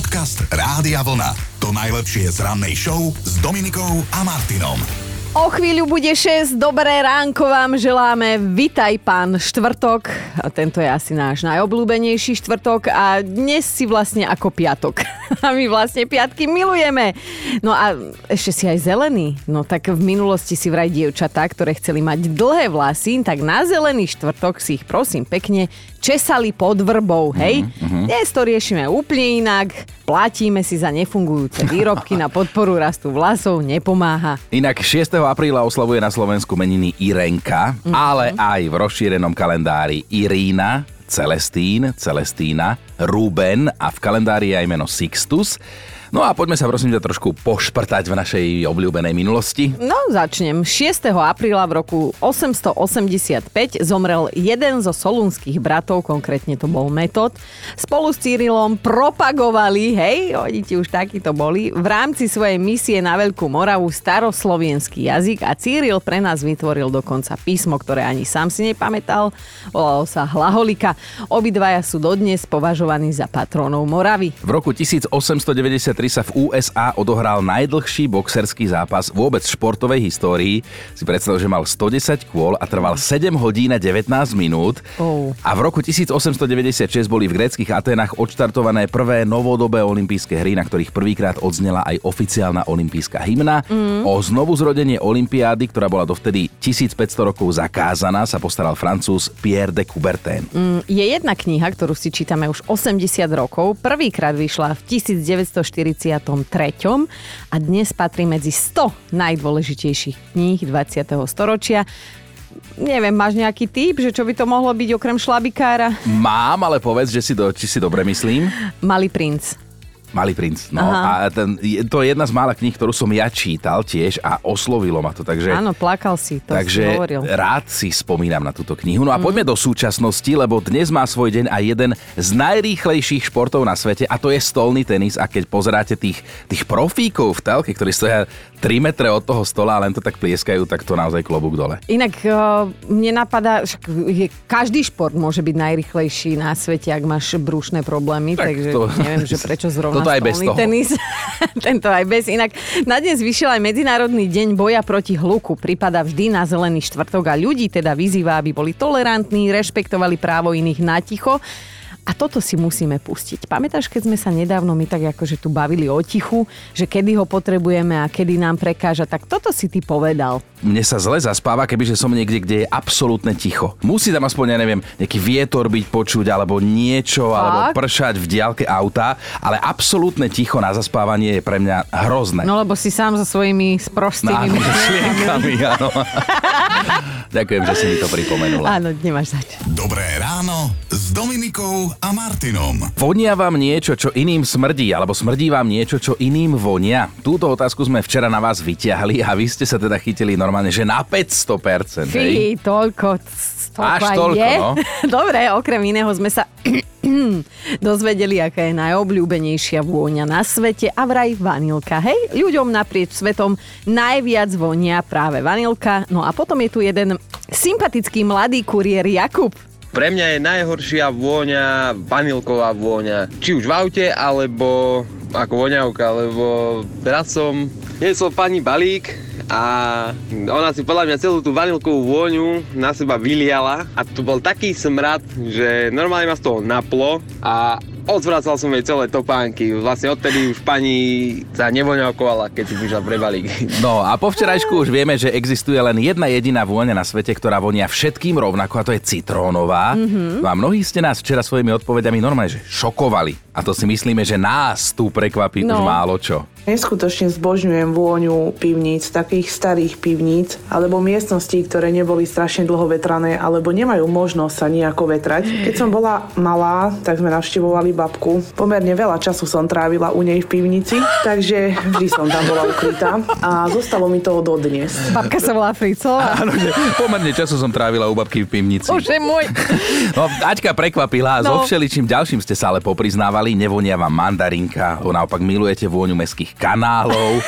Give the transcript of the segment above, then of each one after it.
Podcast Rádia Vlna. To najlepšie z rannej show s Dominikou a Martinom. O chvíľu bude 6, dobré ránko vám želáme. Vitaj pán štvrtok. Tento je asi náš najobľúbenejší štvrtok a dnes si vlastne ako piatok. A my vlastne piatky milujeme. No a ešte si aj zelený. No tak v minulosti si vraj dievčatá, ktoré chceli mať dlhé vlasy, tak na zelený štvrtok si ich prosím pekne česali pod vrbou, hej? Mm-hmm. Dnes to riešime úplne inak. Platíme si za nefungujúce výrobky na podporu rastu vlasov, nepomáha. Inak 6. apríla oslavuje na Slovensku meniny Irenka, mm-hmm. ale aj v rozšírenom kalendári Irína, Celestín, Celestína, Ruben a v kalendári je aj meno Sixtus. No a poďme sa prosím ťa trošku pošprtať v našej obľúbenej minulosti. No začnem. 6. apríla v roku 885 zomrel jeden zo solúnskych bratov, konkrétne to bol Metod. Spolu s Cyrilom propagovali, hej, oni ti už takíto boli, v rámci svojej misie na Veľkú Moravu staroslovenský jazyk a Cyril pre nás vytvoril dokonca písmo, ktoré ani sám si nepamätal. Volalo sa Hlaholika. Obidvaja sú dodnes považovaní za patrónov Moravy. V roku 1893 sa v USA odohral najdlhší boxerský zápas vôbec v športovej histórii. Si predstav, že mal 110 kôl a trval 7 hodín a 19 minút. Oh. A v roku 1896 boli v gréckých Aténach odštartované prvé novodobé olympijské hry, na ktorých prvýkrát odznela aj oficiálna olympijská hymna. Mm. O znovu zrodenie olympiády, ktorá bola dovtedy 1500 rokov zakázaná, sa postaral francúz Pierre de Coubertin. Mm, je jedna kniha, ktorú si čítame už 80 rokov. Prvýkrát vyšla v 1940 43. a dnes patrí medzi 100 najdôležitejších kníh 20. storočia. Neviem, máš nejaký typ, že čo by to mohlo byť okrem šlabikára? Mám, ale povedz, že si do, či si dobre myslím. Malý princ. Malý princ, no. Aha. A ten, to je jedna z mála kníh, ktorú som ja čítal tiež a oslovilo ma to. Takže, Áno, plakal si, to takže si hovoril. rád si spomínam na túto knihu. No a mm. poďme do súčasnosti, lebo dnes má svoj deň aj jeden z najrýchlejších športov na svete a to je stolný tenis. A keď pozeráte tých, tých profíkov v telke, ktorí stoja 3 metre od toho stola a len to tak plieskajú, tak to naozaj klobúk dole. Inak uh, mne napadá, že každý šport môže byť najrychlejší na svete, ak máš brúšne problémy, tak takže to, neviem, že prečo zrovna toto aj bez toho. tenis. Tento aj bez. Inak na dnes vyšiel aj Medzinárodný deň boja proti hluku. Prípada vždy na zelený štvrtok a ľudí teda vyzýva, aby boli tolerantní, rešpektovali právo iných na ticho a toto si musíme pustiť. Pamätáš, keď sme sa nedávno my tak akože tu bavili o tichu, že kedy ho potrebujeme a kedy nám prekáža, tak toto si ty povedal. Mne sa zle zaspáva, kebyže som niekde, kde je absolútne ticho. Musí tam aspoň, ja neviem, nejaký vietor byť počuť, alebo niečo, Fakt? alebo pršať v diálke auta, ale absolútne ticho na zaspávanie je pre mňa hrozné. No lebo si sám so svojimi sprostými myšlienkami. áno. Ďakujem, že si mi to pripomenula. Áno, nemáš zač. Dobré ráno s Dominikou a Martinom. Vonia vám niečo, čo iným smrdí, alebo smrdí vám niečo, čo iným vonia? Túto otázku sme včera na vás vyťahli a vy ste sa teda chytili normálne, že na 500%. Fí, toľko, toľko Až toľko, je. no. Dobre, okrem iného sme sa dozvedeli, aká je najobľúbenejšia vôňa na svete a vraj vanilka. Hej, ľuďom naprieč svetom najviac vonia práve vanilka. No a potom je tu jeden sympatický mladý kuriér Jakub. Pre mňa je najhoršia vôňa, vanilková vôňa. Či už v aute, alebo ako voňavka, lebo teraz som niesol pani balík a ona si podľa mňa celú tú vanilkovú vôňu na seba vyliala a tu bol taký smrad, že normálne ma z toho naplo a Odzvracal som jej celé topánky. Vlastne odtedy už pani sa nevoňakovala, keď si prišla pre balík. No a po včerajšku už vieme, že existuje len jedna jediná vôňa na svete, ktorá vonia všetkým rovnako a to je citrónová. Mm-hmm. No a mnohí ste nás včera svojimi odpovediami normálne že šokovali. A to si myslíme, že nás tu prekvapí no. už málo čo. Neskutočne zbožňujem vôňu pivníc, takých starých pivníc, alebo miestností, ktoré neboli strašne dlho vetrané, alebo nemajú možnosť sa nejako vetrať. Keď som bola malá, tak sme navštevovali babku. Pomerne veľa času som trávila u nej v pivnici, takže vždy som tam bola ukrytá a zostalo mi to dodnes. Babka sa volá Fricová. Áno, že pomerne času som trávila u babky v pivnici. Bože môj. No, Aťka prekvapila, no. so všeličím ďalším ste sa ale popriznávali, nevonia vám mandarinka, naopak milujete vôňu meských kanálov.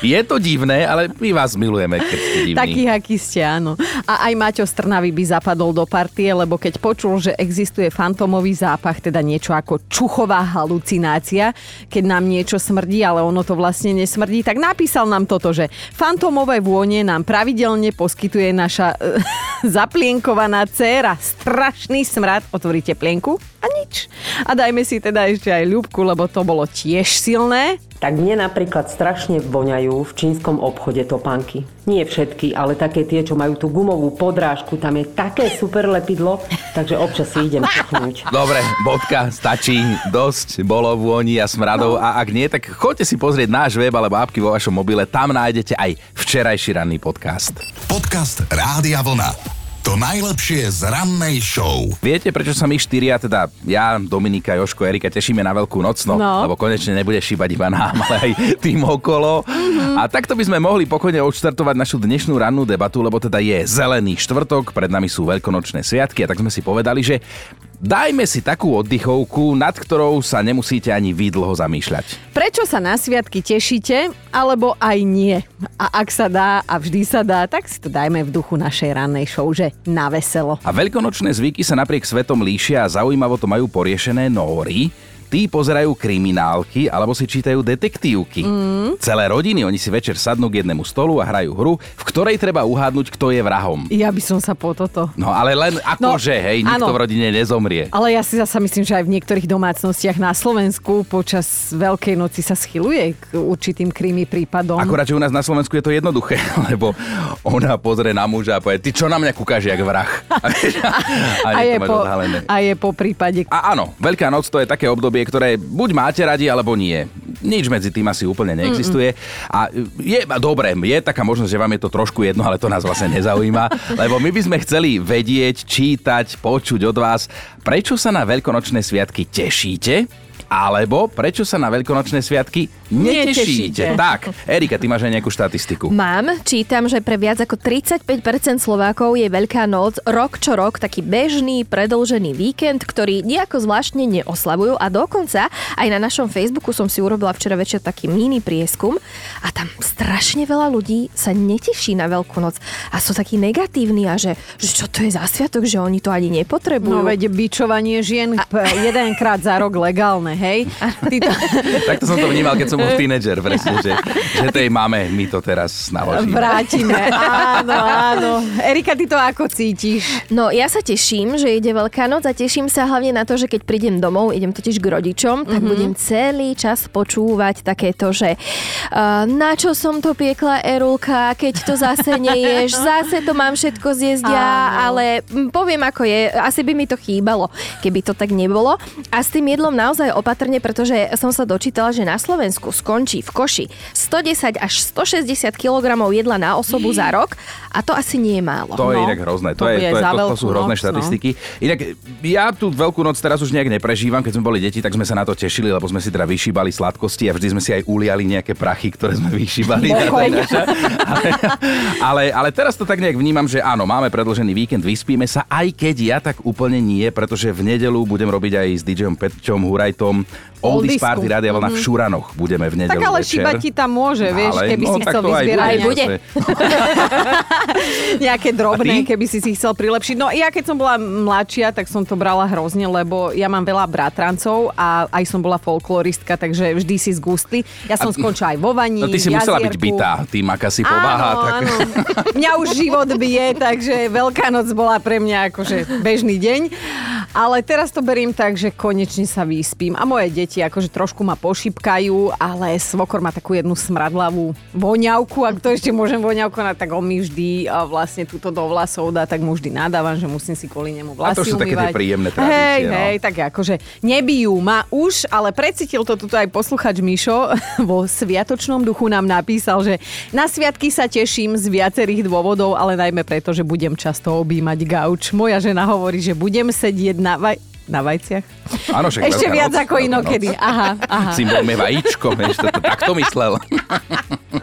Je to divné, ale my vás milujeme, keď ste divní. Takých, akí ste, áno. A aj Maťo z Trnavy by zapadol do partie, lebo keď počul, že existuje fantomový zápach, teda niečo ako čuchová halucinácia, keď nám niečo smrdí, ale ono to vlastne nesmrdí, tak napísal nám toto, že fantomové vône nám pravidelne poskytuje naša e, zaplienkovaná dcéra. Strašný smrad. Otvoríte plienku a nič. A dajme si teda ešte aj ľubku, lebo to bolo tiež silné. Tak mne napríklad strašne voňajú v čínskom obchode topánky. Nie všetky, ale také tie, čo majú tú gumovú podrážku, tam je také super lepidlo, takže občas si idem pichnúť. Dobre, bodka, stačí, dosť bolo vôni a smradov a ak nie, tak choďte si pozrieť náš web alebo apky vo vašom mobile, tam nájdete aj včerajší ranný podcast. Podcast Rádia Vlna. To najlepšie z rannej show. Viete, prečo sa my štyria, teda ja, Dominika, Joško, Erika, tešíme na Veľkú noc, no, No. lebo konečne nebude šíbať iba nám, ale aj tým okolo. A takto by sme mohli pokojne odštartovať našu dnešnú rannú debatu, lebo teda je zelený štvrtok, pred nami sú veľkonočné sviatky a tak sme si povedali, že dajme si takú oddychovku, nad ktorou sa nemusíte ani vy dlho zamýšľať. Prečo sa na sviatky tešíte, alebo aj nie? A ak sa dá, a vždy sa dá, tak si to dajme v duchu našej rannej show, že na veselo. A veľkonočné zvyky sa napriek svetom líšia a zaujímavo to majú poriešené nóry. Tí pozerajú kriminálky alebo si čítajú detektívky. Mm. Celé rodiny, oni si večer sadnú k jednému stolu a hrajú hru, v ktorej treba uhádnuť, kto je vrahom. Ja by som sa po toto. No ale len akože, No, hej, nikto áno. v rodine nezomrie. Ale ja si zasa myslím, že aj v niektorých domácnostiach na Slovensku počas Veľkej noci sa schyluje k určitým krimi prípadom. Akurát, že u nás na Slovensku je to jednoduché, lebo ona pozrie na muža a povie, ty čo na mňa kúkaš jak vrah? a, a, je to máš po, a je po prípade. A áno, Veľká noc to je také obdobie, ktoré buď máte radi, alebo nie. Nič medzi tým asi úplne neexistuje. A je, a dobre, je taká možnosť, že vám je to trošku jedno, ale to nás vlastne nezaujíma, lebo my by sme chceli vedieť, čítať, počuť od vás, prečo sa na veľkonočné sviatky tešíte, alebo prečo sa na veľkonočné sviatky netešíte. Netešíte. Tak, Erika, ty máš aj nejakú štatistiku. Mám, čítam, že pre viac ako 35% Slovákov je Veľká noc rok čo rok taký bežný, predlžený víkend, ktorý nejako zvláštne neoslavujú a dokonca aj na našom Facebooku som si urobila včera večer taký mini prieskum a tam strašne veľa ľudí sa neteší na Veľkú noc a sú takí negatívni a že, že čo to je za sviatok, že oni to ani nepotrebujú. No veď bičovanie žien p- jedenkrát za rok legálne, hej? To... Takto som to vnímal, keď som bol tínedžer, presne, že, že tej máme my to teraz naložíme. Vrátime. Áno, áno. Erika, ty to ako cítiš? No ja sa teším, že ide Veľká noc a teším sa hlavne na to, že keď prídem domov, idem totiž k rodičom, tak budem celý čas počúvať takéto, že uh, na čo som to piekla Erulka, keď to zase neješ, zase to mám všetko zjesť ja, ale mm, poviem ako je, asi by mi to chýbalo, keby to tak nebolo. A s tým jedlom naozaj opatrne, pretože som sa dočítala, že na Slovensku skončí v koši 110 až 160 kg jedla na osobu za rok a to asi nie je málo. To je No, inak hrozné. To, to je, je to, je, to, to sú hrozné noc, no. štatistiky. Inak ja tú veľkú noc teraz už nejak neprežívam. Keď sme boli deti, tak sme sa na to tešili, lebo sme si teda vyšíbali sladkosti a vždy sme si aj uliali nejaké prachy, ktoré sme vyšíbali. ale, ale, ale teraz to tak nejak vnímam, že áno, máme predložený víkend, vyspíme sa, aj keď ja tak úplne nie, pretože v nedelu budem robiť aj s DJom Petčom Hurajtom Oldies Oldisku. Party Rádia Vlna v Šuranoch. Budeme v nedelu Tak ale večer. šíba ti tam môže, vieš, Ale, keby no, si chcel to aj vyzbierať Aj bude. nejaké A drobné, keby si si chcel prilepšiť. No ja keď som bola mladšia, tak som to brala hrozne, lebo ja mám veľa bratrancov a aj som bola folkloristka, takže vždy si zgustli. Ja som skončila aj vo vani, No ty si v musela byť jazierku. bytá, tým aká si povaha. Áno, tak... áno. Mňa už život bije, takže Veľká noc bola pre mňa akože bežný deň. Ale teraz to beriem tak, že konečne sa vyspím. A moje deti akože trošku ma pošipkajú, ale svokor má takú jednu smradlavú voňavku. Ak to ešte môžem voňavku, tak on mi vždy a vlastne túto do vlasov dá, tak mu vždy nadávam, že musím si kvôli nemu A vlasy to sú také tie umývať. príjemné tradície, Hej, no. hej, tak akože nebijú ma už, ale precítil to tuto aj posluchač Mišo vo sviatočnom duchu nám napísal, že na sviatky sa teším z viacerých dôvodov, ale najmä preto, že budem často objímať gauč. Moja žena hovorí, že budem sedieť na, vaj- na vajciach. Áno, však Ešte viac noc, ako inokedy. noc. Aha, aha. Symbol je vajíčko, vieš, to, to takto myslel.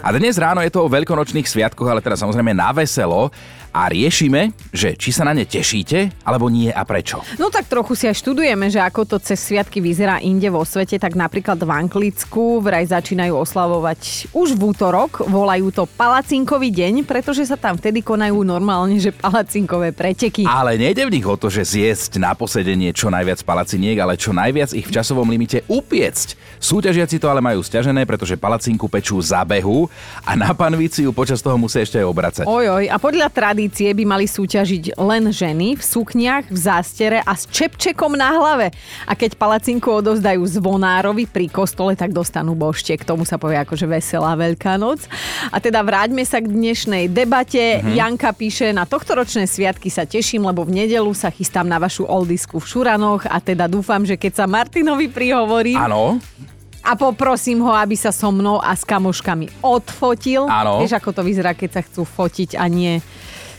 A dnes ráno je to o veľkonočných sviatkoch, ale teda samozrejme na veselo. a riešime, že či sa na ne tešíte, alebo nie a prečo. No tak trochu si aj študujeme, že ako to cez sviatky vyzerá inde vo svete, tak napríklad v Anglicku vraj začínajú oslavovať už v útorok, volajú to palacinkový deň, pretože sa tam vtedy konajú normálne, že palacinkové preteky. Ale nejde v nich o to, že zjesť na posedenie čo najviac palaciniek, ale čo najviac ich v časovom limite upiecť. Súťažiaci to ale majú stiažené, pretože palacinku pečú za behu a na panvici ju počas toho musia ešte aj obracať. Ojoj, a podľa tradície by mali súťažiť len ženy v sukniach, v zástere a s čepčekom na hlave. A keď palacinku odovzdajú zvonárovi pri kostole, tak dostanú boštek. K tomu sa povie akože veselá Veľká noc. A teda vráťme sa k dnešnej debate. Mm-hmm. Janka píše, na tohtoročné sviatky sa teším, lebo v nedelu sa chystám na vašu oldisku v Šuranoch a teda dúfam, že keď sa Martinovi prihovorí, Áno, a poprosím ho, aby sa so mnou a s kamoškami odfotil. Áno. Vieš, ako to vyzerá, keď sa chcú fotiť a nie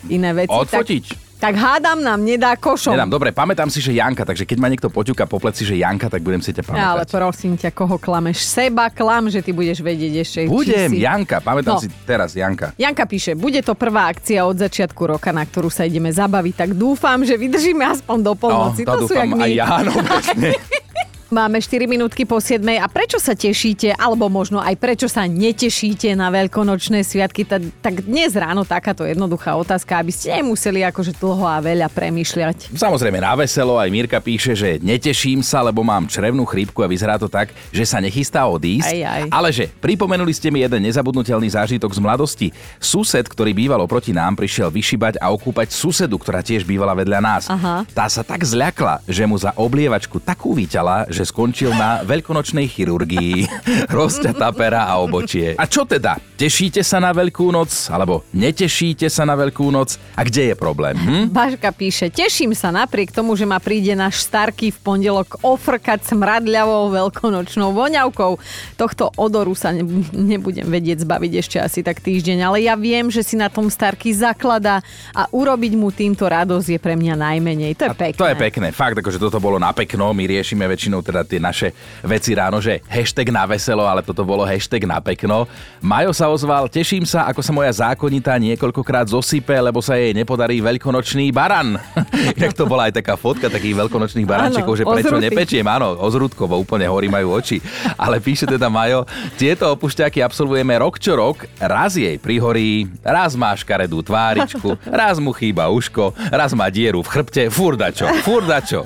iné veci. Odfotiť? Tak, tak hádam nám nedá košom. nedám. Dobre, pamätám si, že Janka, takže keď ma niekto poťuka po pleci, že Janka, tak budem si ťa pamätať. Ale prosím ťa, koho klameš? Seba klam, že ty budeš vedieť ešte. Budem, si... Janka, pamätám No. si teraz, Janka. Janka píše, bude to prvá akcia od začiatku roka, na ktorú sa ideme zabaviť, tak dúfam, že vydržíme aspoň do polnoci. No, to sú jak dúfam my. aj ja, no. Máme 4 minútky po 7. A prečo sa tešíte, alebo možno aj prečo sa netešíte na veľkonočné sviatky? Tak, tak dnes ráno takáto jednoduchá otázka, aby ste nemuseli akože dlho a veľa premýšľať. Samozrejme na veselo, aj Mirka píše, že neteším sa, lebo mám črevnú chrípku a vyzerá to tak, že sa nechystá odísť. Aj, aj. Ale že pripomenuli ste mi jeden nezabudnutelný zážitok z mladosti. Sused, ktorý býval oproti nám, prišiel vyšibať a okúpať susedu, ktorá tiež bývala vedľa nás. Aha. Tá sa tak zľakla, že mu za oblievačku takú vyťala, že skončil na veľkonočnej chirurgii. Rozťatá pera a obočie. A čo teda? Tešíte sa na Veľkú noc? Alebo netešíte sa na Veľkú noc? A kde je problém? Hm? Bažka píše, teším sa napriek tomu, že ma príde náš starky v pondelok ofrkať smradľavou veľkonočnou voňavkou. Tohto odoru sa ne, nebudem vedieť zbaviť ešte asi tak týždeň, ale ja viem, že si na tom starky zakladá a urobiť mu týmto radosť je pre mňa najmenej. To je A pekné. To je pekné. Fakt, akože toto bolo na pekno. My riešime väčšinou teda tie naše veci ráno, že hashtag na veselo, ale toto bolo hashtag na pekno. Majo sa ozval, teším sa, ako sa moja zákonitá niekoľkokrát zosype, lebo sa jej nepodarí veľkonočný baran. Jak to bola aj taká fotka takých veľkonočných barančekov, že prečo ozrutý. nepečiem. Áno, ozrutkovo, úplne horí majú oči. Ale píše teda Majo, tieto opušťaky absolvujeme rok čo rok, raz jej prihorí, raz má škaredú tváričku, raz mu chýba uško, raz má dieru v chrbte, furdačo, furdačo.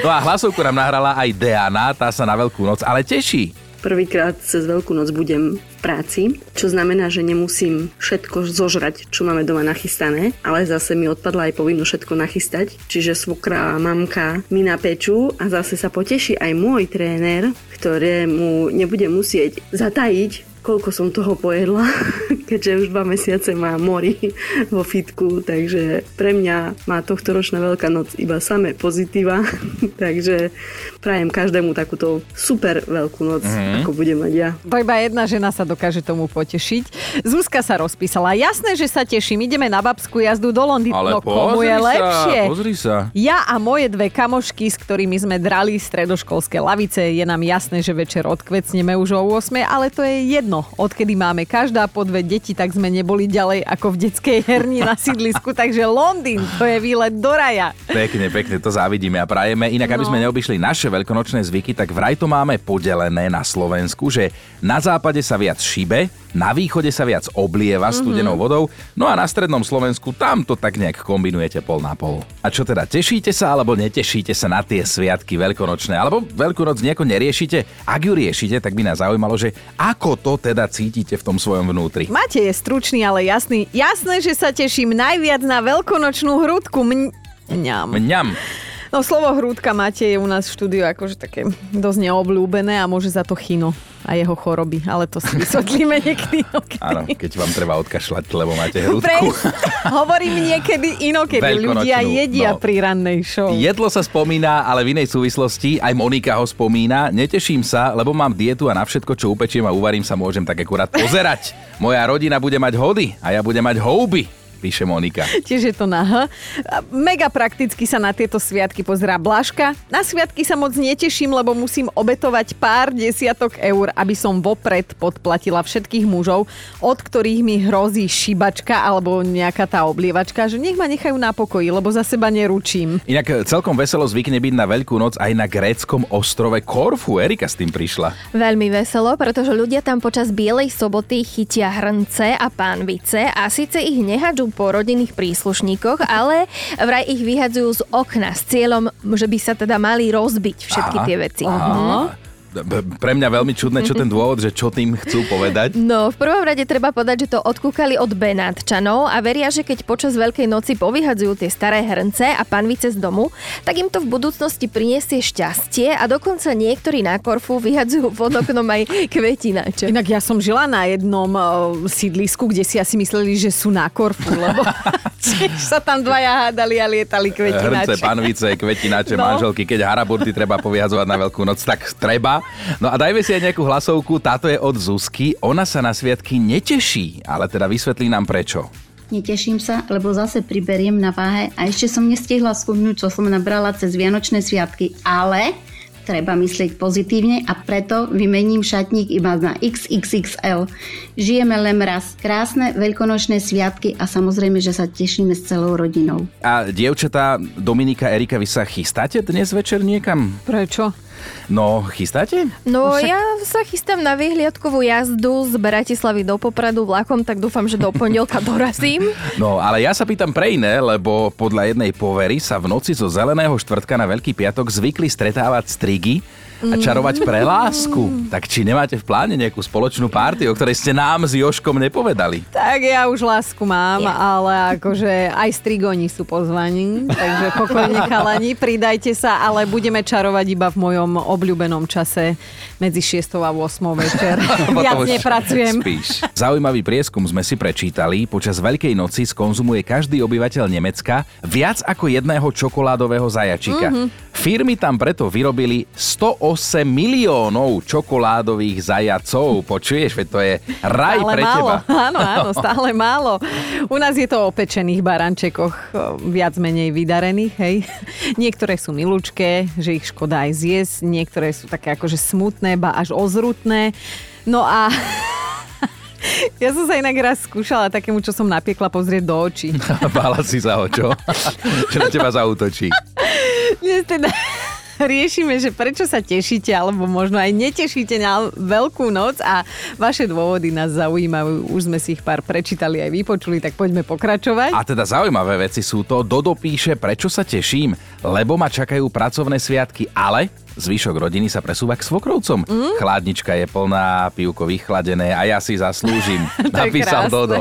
No a hlasovku nám nahrala aj Deana, tá sa na Veľkú noc ale teší. Prvýkrát cez Veľkú noc budem v práci, čo znamená, že nemusím všetko zožrať, čo máme doma nachystané, ale zase mi odpadla aj povinnosť všetko nachystať. Čiže svokra a mamka mi napečú a zase sa poteší aj môj tréner, ktorému nebude musieť zatajiť koľko som toho pojedla, keďže už dva mesiace má mori vo fitku, takže pre mňa má tohto ročná Veľká noc iba samé pozitíva, takže prajem každému takúto super Veľkú noc, mm-hmm. ako budem mať ja. To iba jedna žena sa dokáže tomu potešiť. Zuzka sa rozpísala. Jasné, že sa teším. Ideme na babskú jazdu do Londýna. Ale no komu je sa, lepšie? pozri sa. Ja a moje dve kamošky, s ktorými sme drali stredoškolské lavice, je nám jasné, že večer odkvecneme už o 8, ale to je jedno. Odkedy máme každá po dve deti, tak sme neboli ďalej ako v detskej herni na sídlisku, takže Londýn, to je výlet do raja. Pekne, pekne, to závidíme a prajeme. Inak, aby No. sme neobyšli naše veľkonočné zvyky, tak vraj to máme podelené na Slovensku, že na západe sa viac šibe, na východe sa viac oblieva studenou vodou, no a na strednom Slovensku tam to tak nejak kombinujete pol na pol. A čo teda, tešíte sa alebo netešíte sa na tie sviatky veľkonočné? Alebo Veľkú noc nejako neriešite? Ak ju riešite, tak by nás zaujímalo, že ako to teda cítite v tom svojom vnútri. Matej je stručný, ale jasný. Jasné, že sa teším najviac na veľkonočnú hrudku. Mň... Mňam. Mňam. No slovo hrúdka máte je u nás v štúdiu akože také dosť neobľúbené a môže za to chino a jeho choroby, ale to si vysvetlíme niekedy inokedy. Áno, keď vám treba odkašľať, lebo máte hrudku. Pre, hovorím niekedy inokedy. Ľudia jedia no. pri rannej show. Jedlo sa spomína, ale v inej súvislosti, aj Monika ho spomína. Neteším sa, lebo mám dietu a na všetko, čo upečiem a uvarím sa môžem tak akurát pozerať. Moja rodina bude mať hody a ja budem mať houby. Píše Monika. Tiež je to na H. Mega prakticky sa na tieto sviatky pozerá Blažka. Na sviatky sa moc neteším, lebo musím obetovať pár desiatok eur, aby som vopred podplatila všetkých mužov, od ktorých mi hrozí šibačka alebo nejaká tá oblievačka, že nech ma nechajú na pokoji, lebo za seba neručím. Inak e, celkom veselo zvykne byť na Veľkú noc aj na gréckom ostrove Korfu. Erika s tým prišla. Veľmi veselo, pretože ľudia tam počas Bielej soboty chytia hrnce a pánvice a síce ich po rodinných príslušníkoch, ale vraj ich vyhadzujú z okna s cieľom, že by sa teda mali rozbiť všetky Aha, tie veci. aha. Mhm. Pre mňa veľmi čudné, čo ten dôvod, že čo tým chcú povedať. No, v prvom rade treba povedať, že to odkúkali od Benátčanov a veria, že keď počas Veľkej noci povyhadzujú tie staré hrnce a panvice z domu, tak im to v budúcnosti prinesie šťastie a dokonca niektorí na Korfu vyhadzujú pod oknom aj kvetináče. Inak ja som žila na jednom uh, sídlisku, kde si asi mysleli, že sú na Korfu, lebo sa tam dvaja hádali a lietali Hrnce, kvetináče. panvice, kvetináče, No. manželky, keď haraburty treba poviazovať na Veľkú noc, tak treba. No a dajme si aj nejakú hlasovku, táto je od Zuzky. Ona sa na sviatky neteší, ale teda vysvetlí nám prečo. Neteším sa, lebo zase priberiem na váhe a ešte som nestihla skúhnuť, čo som nabrala cez Vianočné sviatky, ale treba myslieť pozitívne a preto vymením šatník iba na XXXL. Žijeme len raz. Krásne veľkonočné sviatky a samozrejme, že sa tešíme s celou rodinou. A dievčatá Dominika, Erika, vy sa chystáte dnes večer niekam? Prečo? No, chystáte? No ja sa chystám na vyhliadkovú jazdu z Bratislavy do Popradu vlakom, tak dúfam, že do pondelka dorazím. No, ale ja sa pýtam pre iné, lebo podľa jednej povery sa v noci zo zeleného štvrtka na Veľký piatok zvykli stretávať strigy a čarovať pre lásku. Tak či nemáte v pláne nejakú spoločnú párty, o ktorej ste nám s Joškom nepovedali? Tak ja už lásku mám, ale akože aj strigoni sú pozvaní, takže pokojne chalani, pridajte sa, ale budeme čarovať iba v mojom obľúbenom čase medzi 6 a 8 večer. Viac nepracujem. Spíš. Zaujímavý prieskum sme si prečítali. Počas Veľkej noci skonzumuje každý obyvateľ Nemecka viac ako jedného čokoládového zajačika. Mhm. Firmy tam preto vyrobili 108 miliónov čokoládových zajacov. Počuješ, veď to je raj Stále pre málo. teba. Áno, áno, stále málo. U nás je to o pečených barančekoch, viac menej vydarených, hej. Niektoré sú milúčké, že ich škoda aj zjesť, niektoré sú také akože smutné, ba až ozrutné. No a ja som sa inak raz skúšala takému, čo som napiekla, pozrieť do očí. Bála si sa o čo? na teba zautočí. Dnes teda riešime, že prečo sa tešíte, alebo možno aj netešíte na Veľkú noc a vaše dôvody nás zaujímajú. Už sme si ich pár prečítali aj vypočuli, tak poďme pokračovať. A teda zaujímavé veci sú to. Dodo píše, prečo sa teším, lebo ma čakajú pracovné sviatky, ale zvyšok rodiny sa presúva k svokrovcom. Mm? Chladnička je plná, pivko vychladené a ja si zaslúžim. Napísal krásne. Dodo.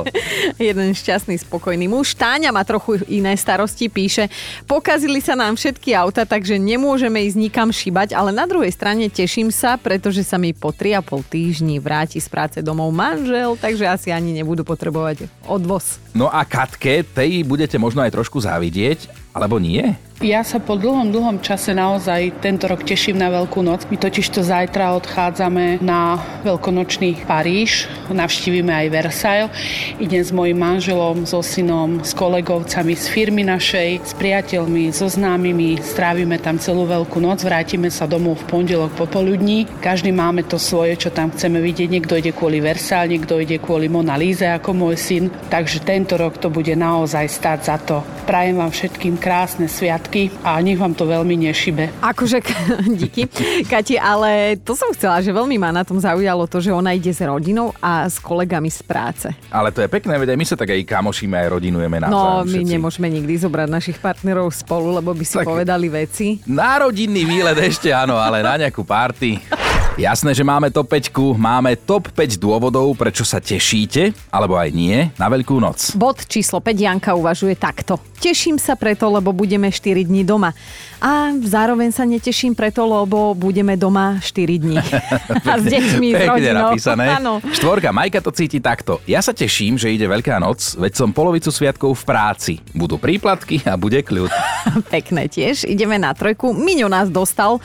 Jeden šťastný, spokojný muž. Táňa má trochu iné starosti, píše, pokazili sa nám všetky auta, takže nemôžeme ísť nikam šibať, ale na druhej strane teším sa, pretože sa mi po 3,5 týždni vráti z práce domov manžel, takže asi ani nebudú potrebovať odvoz. No a Katke, tej budete možno aj trošku závidieť, alebo nie? Ja sa po dlhom, dlhom čase naozaj tento rok teším na Veľkú noc. My totiž to zajtra odchádzame na veľkonočný Paríž, navštívime aj Versailles. Idem s mojim manželom, so synom, s kolegovcami z firmy našej, s priateľmi, so známymi, strávime tam celú Veľkú noc, vrátime sa domov v pondelok popoludní. Každý máme to svoje, čo tam chceme vidieť. Niekto ide kvôli Versailles, niekto ide kvôli Mona Líze ako môj syn. Takže tento rok to bude naozaj stáť za to. Prajem vám všetkým krásne sviatky a nech vám to veľmi nešibe. Akože, díky, Kati, ale to som chcela, že veľmi ma na tom zaujalo to, že ona ide s rodinou a s kolegami z práce. Ale to je pekné, veď aj my sa tak aj kamošíme, aj rodinujeme No, navzájom my všetci. nemôžeme nikdy zobrať našich partnerov spolu, lebo by si Tak- povedali veci. Na rodinný výlet ešte áno, ale na nejakú party. Jasné, že máme top 5, máme top 5 dôvodov, prečo sa tešíte, alebo aj nie, na Veľkú noc. Bod číslo 5 Janka uvažuje takto. Teším sa preto, lebo budeme 4 dní doma. A zároveň sa neteším preto, lebo budeme doma 4 dní. a s deťmi, s Pekne rodinou. napísané. Áno. Štvorka, Majka to cíti takto. Ja sa teším, že ide Veľká noc, veď som polovicu sviatkov v práci. Budú príplatky a bude kľud. Pekné tiež. Ideme na trojku. Miňo nás dostal.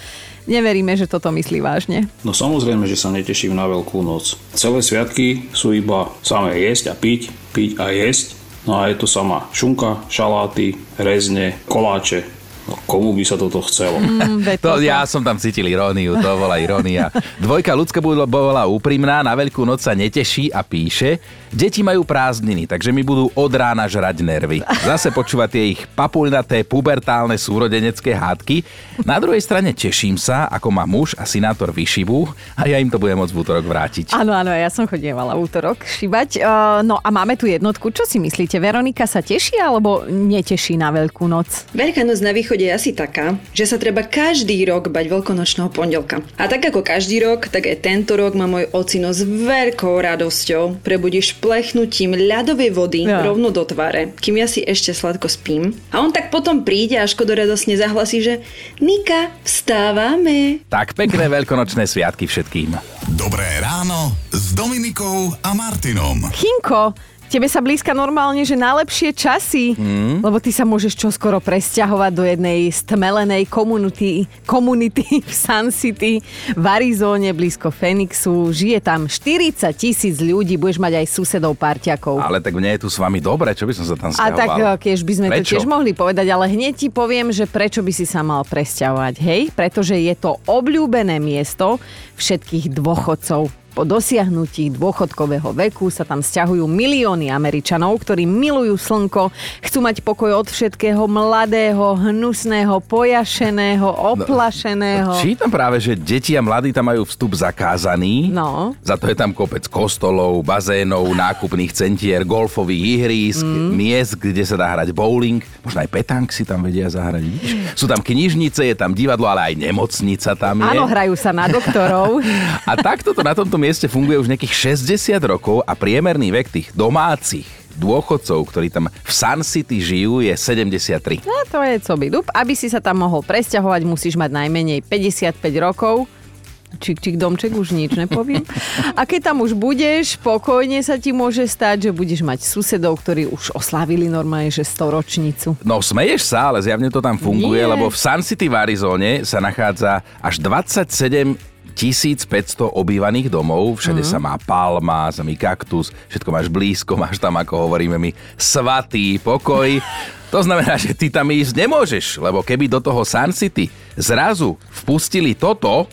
Neveríme, že toto myslí vážne. No samozrejme, že sa neteším na Veľkú noc. Celé sviatky sú iba samé jesť a piť, piť a jesť. No a je tu sama šunka, šaláty, rezne, koláče, No, komu by sa toto chcelo? Mm, to, ja som tam cítil iróniu, to bola irónia. Dvojka ľudská bola úprimná, na veľkú noc sa neteší a píše, deti majú prázdniny, takže mi budú od rána žrať nervy. Zase počúvať tie ich papulnaté, pubertálne súrodenecké hádky. Na druhej strane teším sa, ako má muž a sinátor vyšivú a ja im to budem môcť v útorok vrátiť. Áno, áno, ja som chodievala v útorok šibať. Uh, no a máme tu jednotku. Čo si myslíte? Veronika sa teší alebo neteší na Veľkú noc? Veľká noc na východ východe je asi taká, že sa treba každý rok bať veľkonočného pondelka. A tak ako každý rok, tak aj tento rok má môj ocino s veľkou radosťou prebudíš plechnutím ľadovej vody ja. rovno do tváre, kým ja si ešte sladko spím. A on tak potom príde a škodoradosne zahlasí, že Nika, vstávame. Tak pekné veľkonočné sviatky všetkým. Dobré ráno s Dominikou a Martinom. Chinko, tebe sa blízka normálne, že najlepšie časy, mm. lebo ty sa môžeš čoskoro presťahovať do jednej stmelenej komunity, komunity v Sun City v Arizóne blízko Phoenixu. Žije tam 40 tisíc ľudí, budeš mať aj susedov parťakov. Ale tak mne je tu s vami dobre, čo by som sa tam stiahoval? A tak keď by sme prečo? to tiež mohli povedať, ale hneď ti poviem, že prečo by si sa mal presťahovať, hej? Pretože je to obľúbené miesto všetkých dôchodcov po dosiahnutí dôchodkového veku sa tam stiahujú milióny Američanov, ktorí milujú slnko, chcú mať pokoj od všetkého mladého, hnusného, pojašeného, oplašeného. No, čítam práve, že deti a mladí tam majú vstup zakázaný. No. Za to je tam kopec kostolov, bazénov, nákupných centier, golfových ihrísk, mm. miest, kde sa dá hrať bowling. Možno aj petank si tam vedia zahrať. Sú tam knižnice, je tam divadlo, ale aj nemocnica tam je. Áno, hrajú sa na doktorov. a takto to na tomto mieste funguje už nejakých 60 rokov a priemerný vek tých domácich dôchodcov, ktorí tam v Sun City žijú, je 73. No, to je co by dup. Aby si sa tam mohol presťahovať, musíš mať najmenej 55 rokov. Čik, čik, domček, už nič nepoviem. A keď tam už budeš, pokojne sa ti môže stať, že budeš mať susedov, ktorí už oslávili normálne, že storočnicu. No smeješ sa, ale zjavne to tam funguje, Nie. lebo v Sun City v Arizone sa nachádza až 27 1500 obývaných domov, všade mm. sa má palma, samý kaktus, všetko máš blízko, máš tam, ako hovoríme my, svatý pokoj. To znamená, že ty tam ísť nemôžeš, lebo keby do toho Sun City zrazu vpustili toto...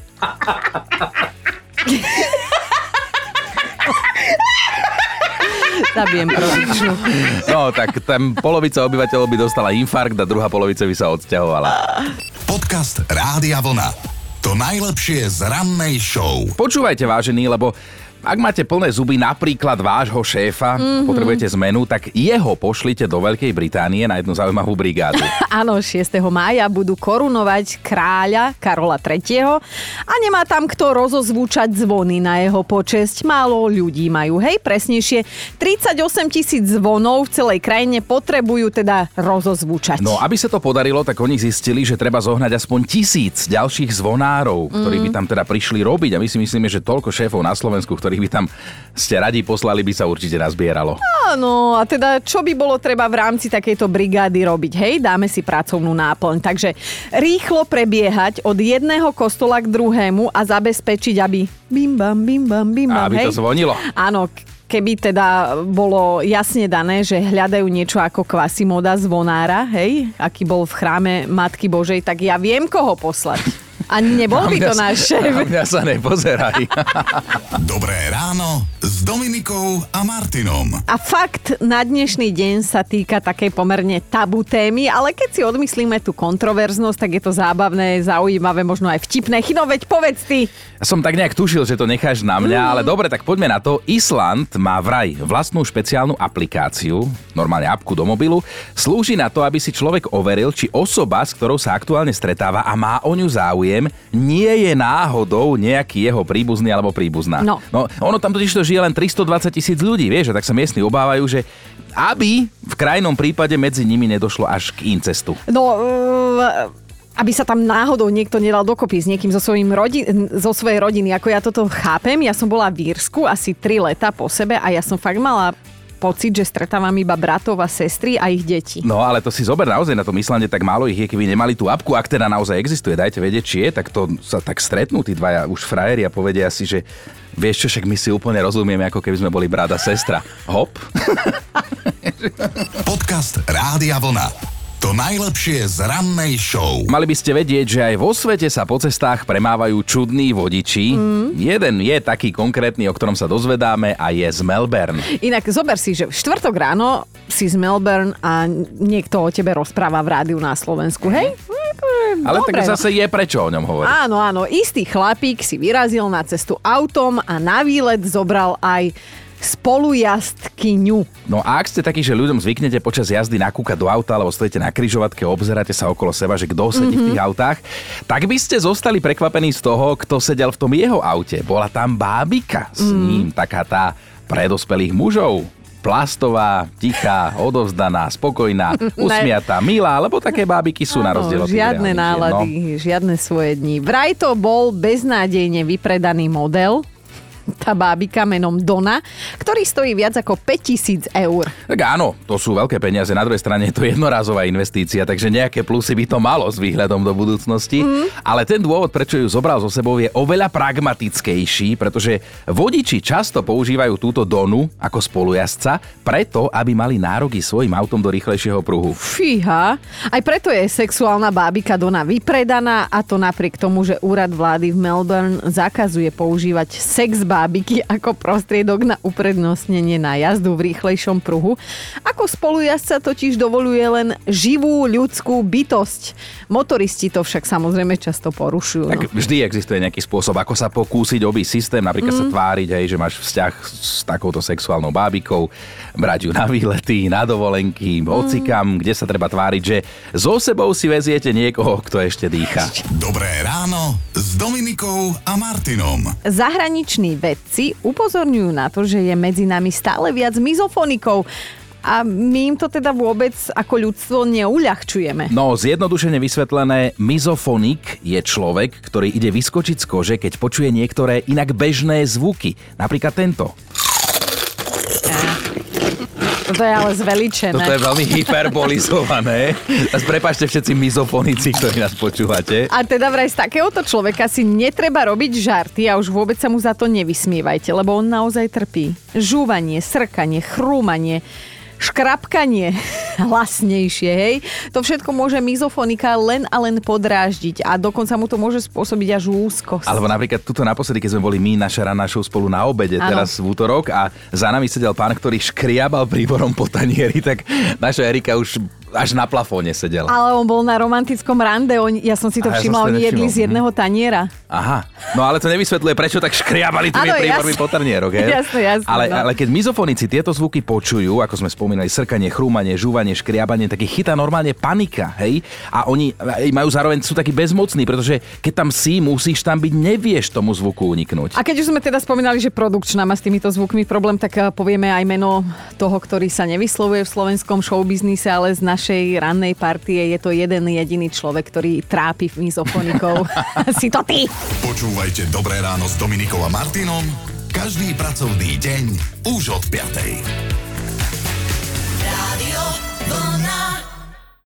Zabijem prodičnú. No, tak tam polovica obyvateľov by dostala infarkt a druhá polovica by sa odsťahovala. Podcast Rádia Vlna. To najlepšie z rannej show. Počúvajte, vážení, lebo ak máte plné zuby napríklad vášho šéfa, mm-hmm. potrebujete zmenu, tak jeho pošlite do Veľkej Británie na jednu zaujímavú brigádu. Áno, 6. mája budú korunovať kráľa Karola III. A nemá tam kto rozozvúčať zvony na jeho počesť. Málo ľudí majú, hej, presnejšie. 38 tisíc zvonov v celej krajine potrebujú teda rozozvúčať. No, aby sa to podarilo, tak oni zistili, že treba zohnať aspoň tisíc ďalších zvonárov, ktorí mm. by tam teda prišli robiť. A my si myslíme, že toľko šéfov na Slovensku, ktorí ktorých by tam ste radi poslali, by sa určite nazbieralo. Áno, a teda čo by bolo treba v rámci takejto brigády robiť? Hej, dáme si pracovnú náplň. Takže rýchlo prebiehať od jedného kostola k druhému a zabezpečiť, aby bim bam, bim bam, bim bam, Aby hej? to zvonilo. Áno, keby teda bolo jasne dané, že hľadajú niečo ako kvasimoda zvonára, hej, aký bol v chráme Matky Božej, tak ja viem, koho poslať. A nebol by to náš šéf. Na mňa sa nepozeraj. Dobré ráno s Dominikou a Martinom. A fakt na dnešný deň sa týka takej pomerne tabu témy, ale keď si odmyslíme tú kontroverznosť, tak je to zábavné, zaujímavé, možno aj vtipné. Chino, veď povedz ty. Som tak nejak tušil, že to necháš na mňa, mm. ale dobre, tak poďme na to. Island má vraj vlastnú špeciálnu aplikáciu, normálne apku do mobilu. Slúži na to, aby si človek overil, či osoba, s ktorou sa aktuálne stretáva a má o ňu záujem, viem, nie je náhodou nejaký jeho príbuzný alebo príbuzná. No. no ono tam totiž to žije len 320 tisíc ľudí, vieš, a tak sa miestni obávajú, že aby v krajnom prípade medzi nimi nedošlo až k incestu. No, uh aby sa tam náhodou niekto nedal dokopy s niekým zo, svojim rodin, zo svojej rodiny. Ako ja toto chápem, ja som bola v Írsku asi 3 leta po sebe a ja som fakt mala pocit, že stretávam iba bratov a sestry a ich deti. No ale to si zober naozaj na tom Islande, tak málo ich je, keby nemali tú apku, ak teda naozaj existuje, dajte vedieť, či je, tak to sa tak stretnú tí dvaja už frajeri a povedia si, že vieš čo, však my si úplne rozumieme, ako keby sme boli brat a sestra. Hop. Podcast Rádia Vlna. To najlepšie z rannej show. Mali by ste vedieť, že aj vo svete sa po cestách premávajú čudní vodiči. Mm. Jeden je taký konkrétny, o ktorom sa dozvedáme a je z Melbourne. Inak zober si, že v štvrtok ráno si z Melbourne a niekto o tebe rozpráva v rádiu na Slovensku, hej? Ale Dobre, tak no. zase je prečo o ňom hovoriť. Áno, áno, istý chlapík si vyrazil na cestu autom a na výlet zobral aj spolujazdkyňu. No a ak ste takí, že ľuďom zvyknete počas jazdy nakúkať do auta alebo stojíte na kryžovatke, obzeráte sa okolo seba, že kto sedí mm-hmm. v tých autách, tak by ste zostali prekvapení z toho, kto sedel v tom jeho aute. Bola tam bábika s Mm. ním, taká tá pre dospelých mužov. Plastová, tichá, odovzdaná, spokojná, usmiatá, milá, lebo také bábiky sú na rozdiel od Žiadne žien, nálady, žiadne svoje dni. Vraj to bol beznádejne vypredaný model, tá bábika menom Dona, ktorý stojí viac ako 5000 eur. Tak áno, to sú veľké peniaze. Na druhej strane je to jednorázová investícia, takže nejaké plusy by to malo s výhľadom do budúcnosti. Mm. Ale ten dôvod, prečo ju zobral so sebou, je oveľa pragmatickejší, pretože vodiči často používajú túto Donu ako spolujazca, preto, aby mali nároky svojim autom do rýchlejšieho pruhu. Fíha, aj preto je sexuálna bábika Dona vypredaná a to napriek tomu, že úrad vlády v Melbourne zakazuje používať sex bábiky ako prostriedok na uprednostnenie na jazdu v rýchlejšom pruhu. Ako spolujazca totiž dovoluje len živú ľudskú bytosť. Motoristi to však samozrejme často porušujú. No. Tak vždy existuje nejaký spôsob, ako sa pokúsiť obísť systém, napríklad mm. sa tváriť, hej, že máš vzťah s takouto sexuálnou bábikou, brať ju na výlety, na dovolenky, hocikam, kde sa treba tváriť, že so sebou si veziete niekoho, kto ešte dýcha. Dobré ráno s Dominikou a Martinom. Zahraniční vedci upozorňujú na to, že je medzi nami stále viac mizofonikov a my im to teda vôbec ako ľudstvo neuľahčujeme. No, zjednodušene vysvetlené, mizofonik je človek, ktorý ide vyskočiť z kože, keď počuje niektoré inak bežné zvuky. Napríklad tento. Toto je ale zveličené. Toto je veľmi hyperbolizované. Teraz prepáčte všetci mizofonici, ktorí nás počúvate. A teda vraj z takéhoto človeka si netreba robiť žarty a už vôbec sa mu za to nevysmievajte, lebo on naozaj trpí. Žúvanie, srkanie, chrúmanie, škrapkanie hlasnejšie, hej. To všetko môže mizofonika len a len podráždiť a dokonca mu to môže spôsobiť až úzkosť. Alebo napríklad tuto naposledy, keď sme boli my, naša ranná show spolu na obede, Áno. teraz v útorok a za nami sedel pán, ktorý škriabal príborom po tanieri, tak naša Erika už až na plafóne sedela. Ale on bol na romantickom rande, on, ja som si to A ja som všimla, to oni jedli z jedného taniera. Aha, no ale to nevysvetľuje, prečo tak škriabali tými príbormi po tanierok, hej? Jasné, jasné, Ale, no. ale keď mizofonici tieto zvuky počujú, ako sme spomínali, srkanie, chrúmanie, žúvanie, škriabanie, tak ich chytá normálne panika, hej? A oni aj majú zároveň, sú takí bezmocní, pretože keď tam si, musíš tam byť, nevieš tomu zvuku uniknúť. A keď už sme teda spomínali, že produkčná má s týmito zvukmi problém, tak eh, povieme aj meno toho, ktorý sa nevyslovuje v slovenskom showbiznise, ale z našej rannej partie je to jeden jediný človek, ktorý trápi mizofonikov. si to ty! Počúvajte Dobré ráno s Dominikou a Martinom každý pracovný deň už od 5.